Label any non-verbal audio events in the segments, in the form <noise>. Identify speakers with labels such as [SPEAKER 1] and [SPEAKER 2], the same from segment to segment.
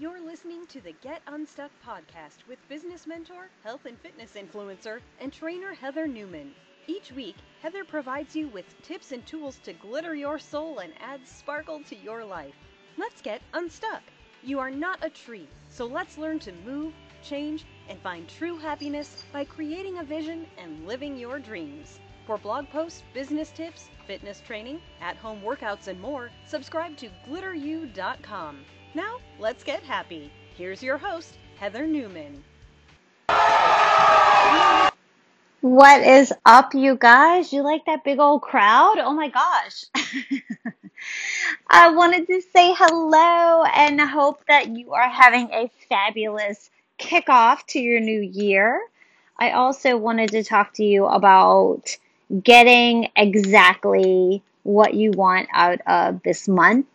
[SPEAKER 1] You're listening to the Get Unstuck podcast with business mentor, health and fitness influencer, and trainer Heather Newman. Each week, Heather provides you with tips and tools to glitter your soul and add sparkle to your life. Let's get unstuck. You are not a tree, so let's learn to move, change, and find true happiness by creating a vision and living your dreams. For blog posts, business tips, fitness training, at home workouts, and more, subscribe to glitteru.com. Now, let's get happy. Here's your host, Heather Newman.
[SPEAKER 2] What is up, you guys? You like that big old crowd? Oh my gosh. <laughs> I wanted to say hello and hope that you are having a fabulous kickoff to your new year. I also wanted to talk to you about getting exactly what you want out of this month,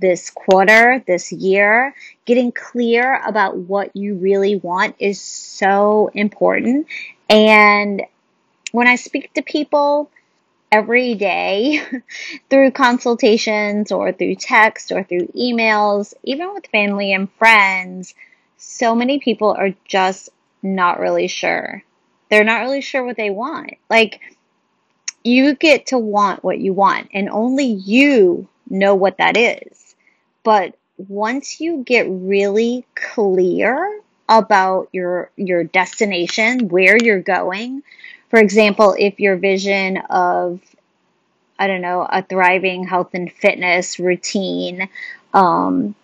[SPEAKER 2] this quarter, this year. Getting clear about what you really want is so important. And when I speak to people every day <laughs> through consultations or through text or through emails, even with family and friends, so many people are just not really sure. They're not really sure what they want. Like, you get to want what you want, and only you know what that is. But once you get really clear about your your destination, where you're going, for example, if your vision of I don't know, a thriving health and fitness routine, um,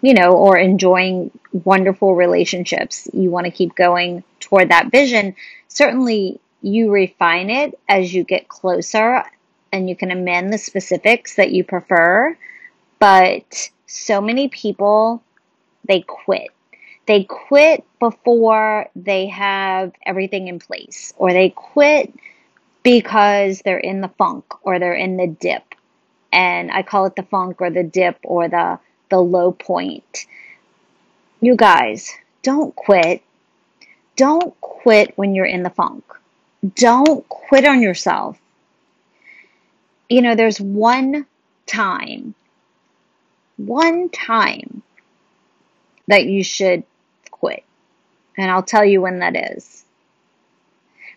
[SPEAKER 2] you know, or enjoying wonderful relationships, you want to keep going toward that vision. Certainly, you refine it as you get closer and you can amend the specifics that you prefer. But so many people, they quit they quit before they have everything in place, or they quit because they're in the funk or they're in the dip. And I call it the funk or the dip or the, the low point. You guys, don't quit. Don't quit when you're in the funk. Don't quit on yourself. You know, there's one time, one time that you should quit. And I'll tell you when that is.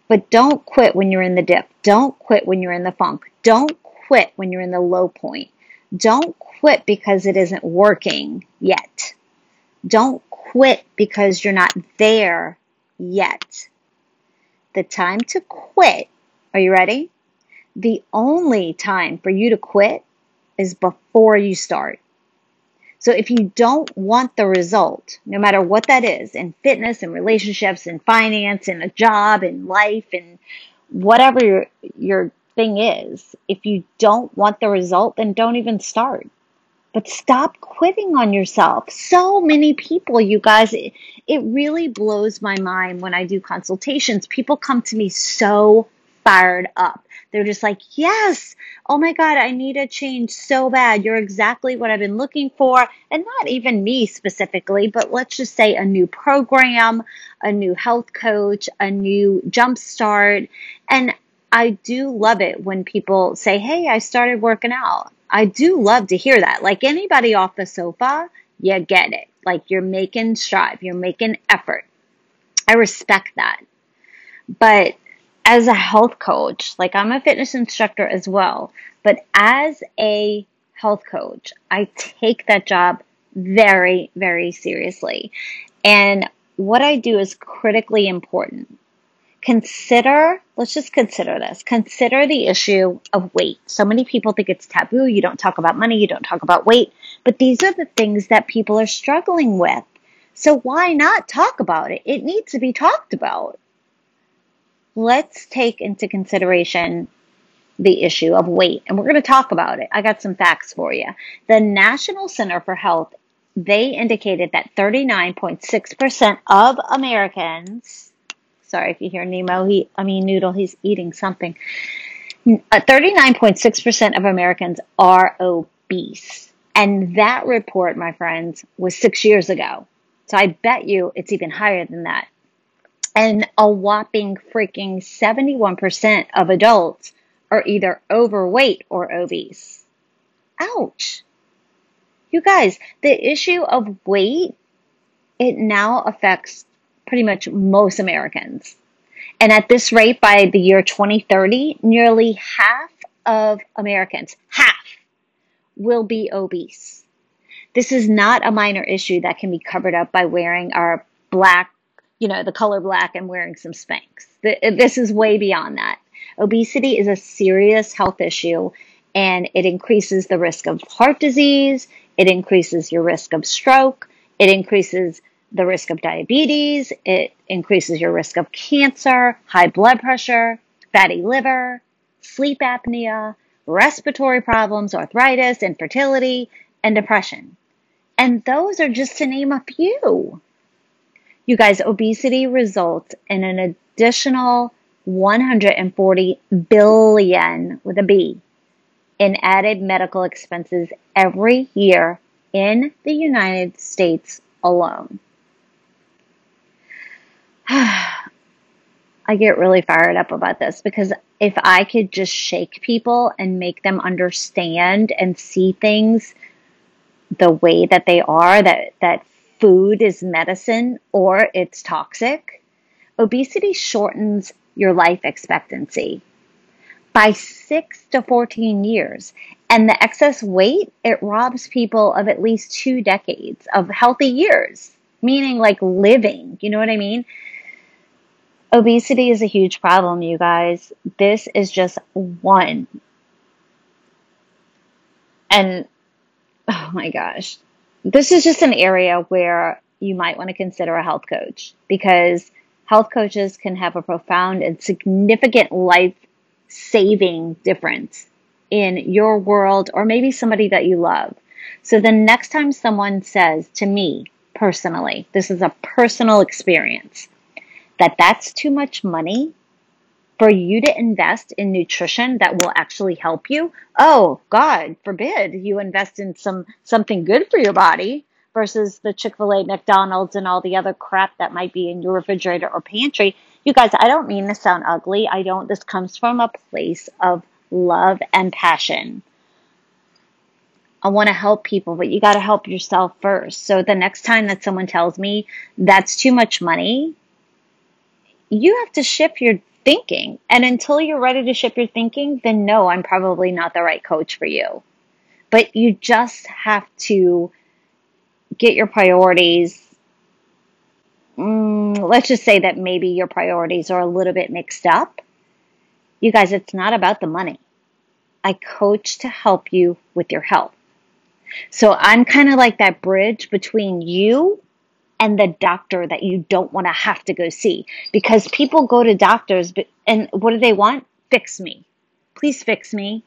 [SPEAKER 2] But don't quit when you're in the dip. Don't quit when you're in the funk. Don't quit when you're in the low point. Don't quit because it isn't working yet. Don't quit because you're not there yet. The time to quit, are you ready? The only time for you to quit is before you start. So if you don't want the result, no matter what that is, in fitness and relationships and finance and a job and life and whatever your your thing is, if you don't want the result, then don't even start. But stop quitting on yourself. So many people, you guys, it, it really blows my mind when I do consultations. People come to me so fired up. They're just like, yes, oh my God, I need a change so bad. You're exactly what I've been looking for. And not even me specifically, but let's just say a new program, a new health coach, a new jump start. And I do love it when people say, hey, I started working out. I do love to hear that. Like anybody off the sofa, you get it. Like you're making strive, you're making effort. I respect that. But as a health coach, like I'm a fitness instructor as well, but as a health coach, I take that job very, very seriously. And what I do is critically important. Consider, let's just consider this. Consider the issue of weight. So many people think it's taboo. You don't talk about money. You don't talk about weight. But these are the things that people are struggling with. So why not talk about it? It needs to be talked about let's take into consideration the issue of weight. And we're going to talk about it. I got some facts for you. The National Center for Health, they indicated that 39.6% of Americans, sorry if you hear Nemo, he, I mean Noodle, he's eating something. 39.6% uh, of Americans are obese. And that report, my friends, was six years ago. So I bet you it's even higher than that and a whopping freaking 71% of adults are either overweight or obese. Ouch. You guys, the issue of weight it now affects pretty much most Americans. And at this rate, by the year 2030, nearly half of Americans, half, will be obese. This is not a minor issue that can be covered up by wearing our black, you know, the color black and wearing some Spanx. This is way beyond that. Obesity is a serious health issue and it increases the risk of heart disease, it increases your risk of stroke, it increases the risk of diabetes, it increases your risk of cancer, high blood pressure, fatty liver, sleep apnea, respiratory problems, arthritis, infertility, and depression. And those are just to name a few. You guys, obesity results in an additional 140 billion with a B in added medical expenses every year in the United States alone. <sighs> I get really fired up about this because if I could just shake people and make them understand and see things the way that they are, that, that food is medicine or it's toxic, obesity shortens your life expectancy by six to 14 years. And the excess weight, it robs people of at least two decades of healthy years, meaning like living. You know what I mean? Obesity is a huge problem, you guys. This is just one. And oh my gosh, this is just an area where you might want to consider a health coach because health coaches can have a profound and significant life saving difference in your world or maybe somebody that you love. So the next time someone says to me personally, this is a personal experience, that that's too much money for you to invest in nutrition that will actually help you? Oh god forbid you invest in some something good for your body versus the chick-fil-a mcdonald's and all the other crap that might be in your refrigerator or pantry. You guys i don't mean to sound ugly. I don't this comes from a place of love and passion. I want to help people, but you got to help yourself first. So the next time that someone tells me that's too much money, you have to shift your thinking. And until you're ready to shift your thinking, then no, I'm probably not the right coach for you. But you just have to get your priorities. Mm, let's just say that maybe your priorities are a little bit mixed up. You guys, it's not about the money. I coach to help you with your health. So I'm kind of like that bridge between you and the doctor that you don't want to have to go see. Because people go to doctors and what do they want? Fix me. Please fix me.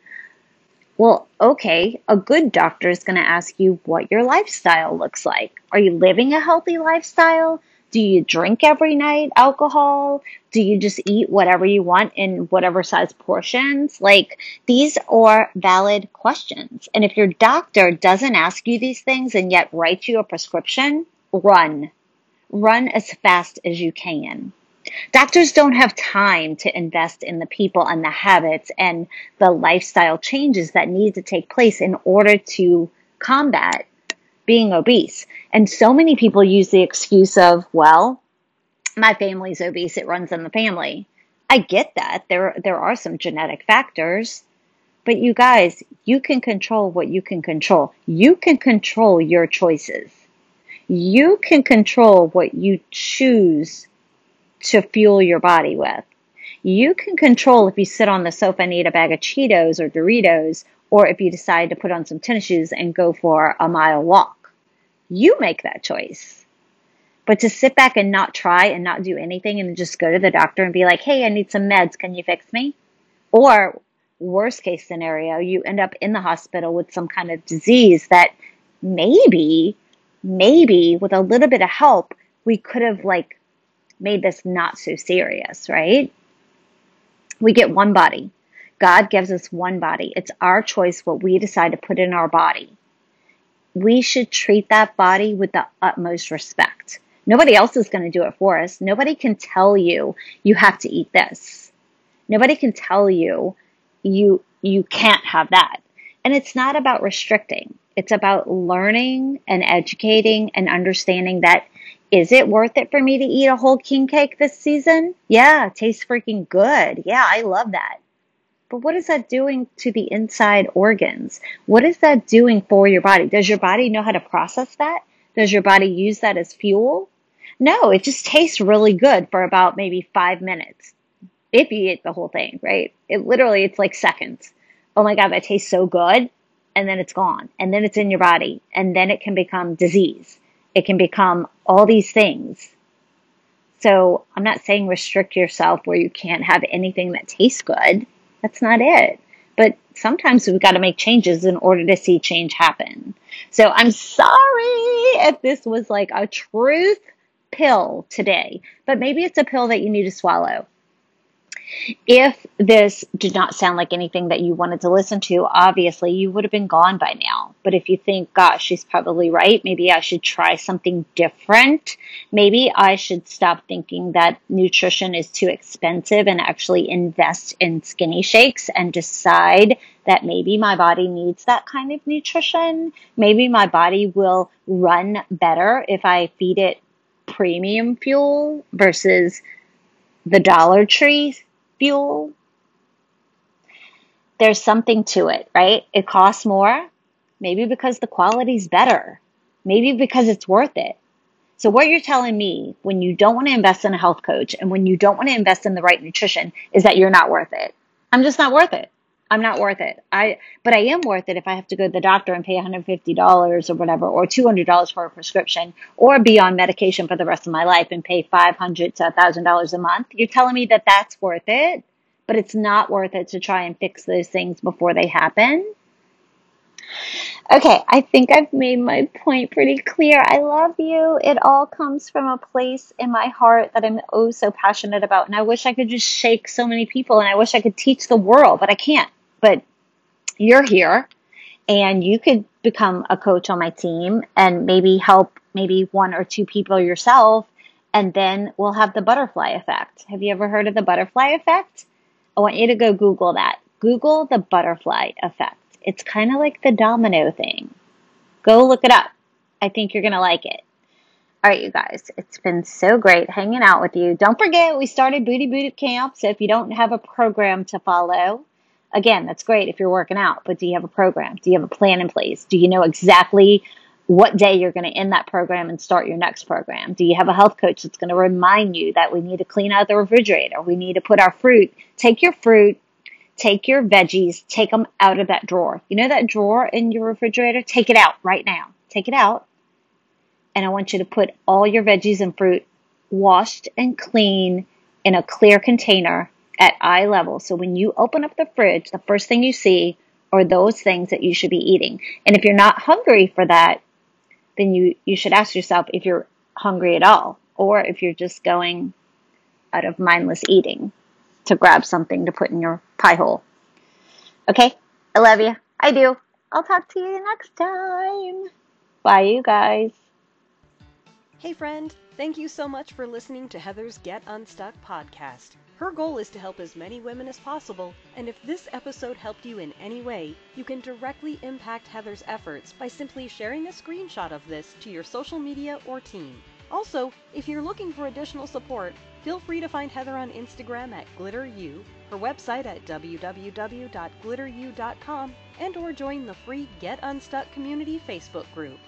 [SPEAKER 2] Well okay a good doctor is going to ask you what your lifestyle looks like. Are you living a healthy lifestyle? Do you drink every night alcohol? Do you just eat whatever you want in whatever size portions? Like these are valid questions. And if your doctor doesn't ask you these things and yet writes you a prescription run. Run as fast as you can. Doctors don't have time to invest in the people and the habits and the lifestyle changes that need to take place in order to combat being obese. And so many people use the excuse of, well, my family's obese, it runs in the family. I get that. There there are some genetic factors, but you guys, you can control what you can control. You can control your choices you can control what you choose to fuel your body with. You can control if you sit on the sofa and eat a bag of Cheetos or Doritos, or if you decide to put on some tennis shoes and go for a mile walk. You make that choice. But to sit back and not try and not do anything and just go to the doctor and be like, hey, I need some meds. Can you fix me? Or, worst case scenario, you end up in the hospital with some kind of disease that maybe maybe with a little bit of help, we could have like made this not so serious, right? We get one body. God gives us one body. It's our choice what we decide to put in our body. We should treat that body with the utmost respect. Nobody else is going to do it for us. Nobody can tell you you have to eat this. Nobody can tell you you you can't have that. And it's not about restricting. It's about learning and educating and understanding that Is it worth it for me to eat a whole king cake this season? Yeah, tastes freaking good. Yeah, I love that. But what is that doing to the inside organs? What is that doing for your body? Does your body know how to process that? Does your body use that as fuel? No, it just tastes really good for about maybe five minutes. If you eat the whole thing, right? It literally, it's like seconds. Oh my God, that tastes so good. And then it's gone. And then it's in your body. And then it can become disease. It can become all these things. So I'm not saying restrict yourself where you can't have anything that tastes good. That's not it. But sometimes we've got to make changes in order to see change happen. So I'm sorry if this was like a truth pill today, but maybe it's a pill that you need to swallow. If this did not sound like anything that you wanted to listen to, obviously you would have been gone by now. But if you think, gosh, she's probably right, maybe I should try something different. Maybe I should stop thinking that nutrition is too expensive and actually invest in skinny shakes and decide that maybe my body needs that kind of nutrition. Maybe my body will run better if I feed it premium fuel versus the Dollar Tree fuel, there's something to it, right? It costs more, maybe because the quality's better, maybe because it's worth it. So, what you're telling me when you don't want to invest in a health coach and when you don't want to invest in the right nutrition is that you're not worth it. I'm just not worth it. I'm not worth it. I, but I am worth it if I have to go to the doctor and pay $150 or whatever, or $200 for a prescription, or be on medication for the rest of my life and pay $500 to $1,000 a month. You're telling me that that's worth it, but it's not worth it to try and fix those things before they happen. Okay, I think I've made my point pretty clear. I love you. It all comes from a place in my heart that I'm oh so passionate about. And I wish I could just shake so many people and I wish I could teach the world, but I can't. But you're here and you could become a coach on my team and maybe help maybe one or two people yourself. And then we'll have the butterfly effect. Have you ever heard of the butterfly effect? I want you to go Google that. Google the butterfly effect. It's kind of like the domino thing. Go look it up. I think you're going to like it. All right, you guys, it's been so great hanging out with you. Don't forget, we started Booty Boot Camp. So if you don't have a program to follow, again, that's great if you're working out, but do you have a program? Do you have a plan in place? Do you know exactly what day you're going to end that program and start your next program? Do you have a health coach that's going to remind you that we need to clean out the refrigerator? We need to put our fruit, take your fruit, take your veggies, take them out of that drawer. You know that drawer in your refrigerator? Take it out right now. Take it out. And I want you to put all your veggies and fruit washed and clean in a clear container at eye level. So when you open up the fridge, the first thing you see are those things that you should be eating. And if you're not hungry for that, then you, you should ask yourself if you're hungry at all or if you're just going out of mindless eating to grab something to put in your pie hole. Okay? I love you. I do. I'll talk to you next time. Bye, you guys.
[SPEAKER 1] Hey, friend. Thank you so much for listening to Heather's Get Unstuck podcast. Her goal is to help as many women as possible, and if this episode helped you in any way, you can directly impact Heather's efforts by simply sharing a screenshot of this to your social media or team. Also, if you're looking for additional support, feel free to find Heather on Instagram at GlitterU, her website at www.glitteru.com, and or join the free Get Unstuck community Facebook group.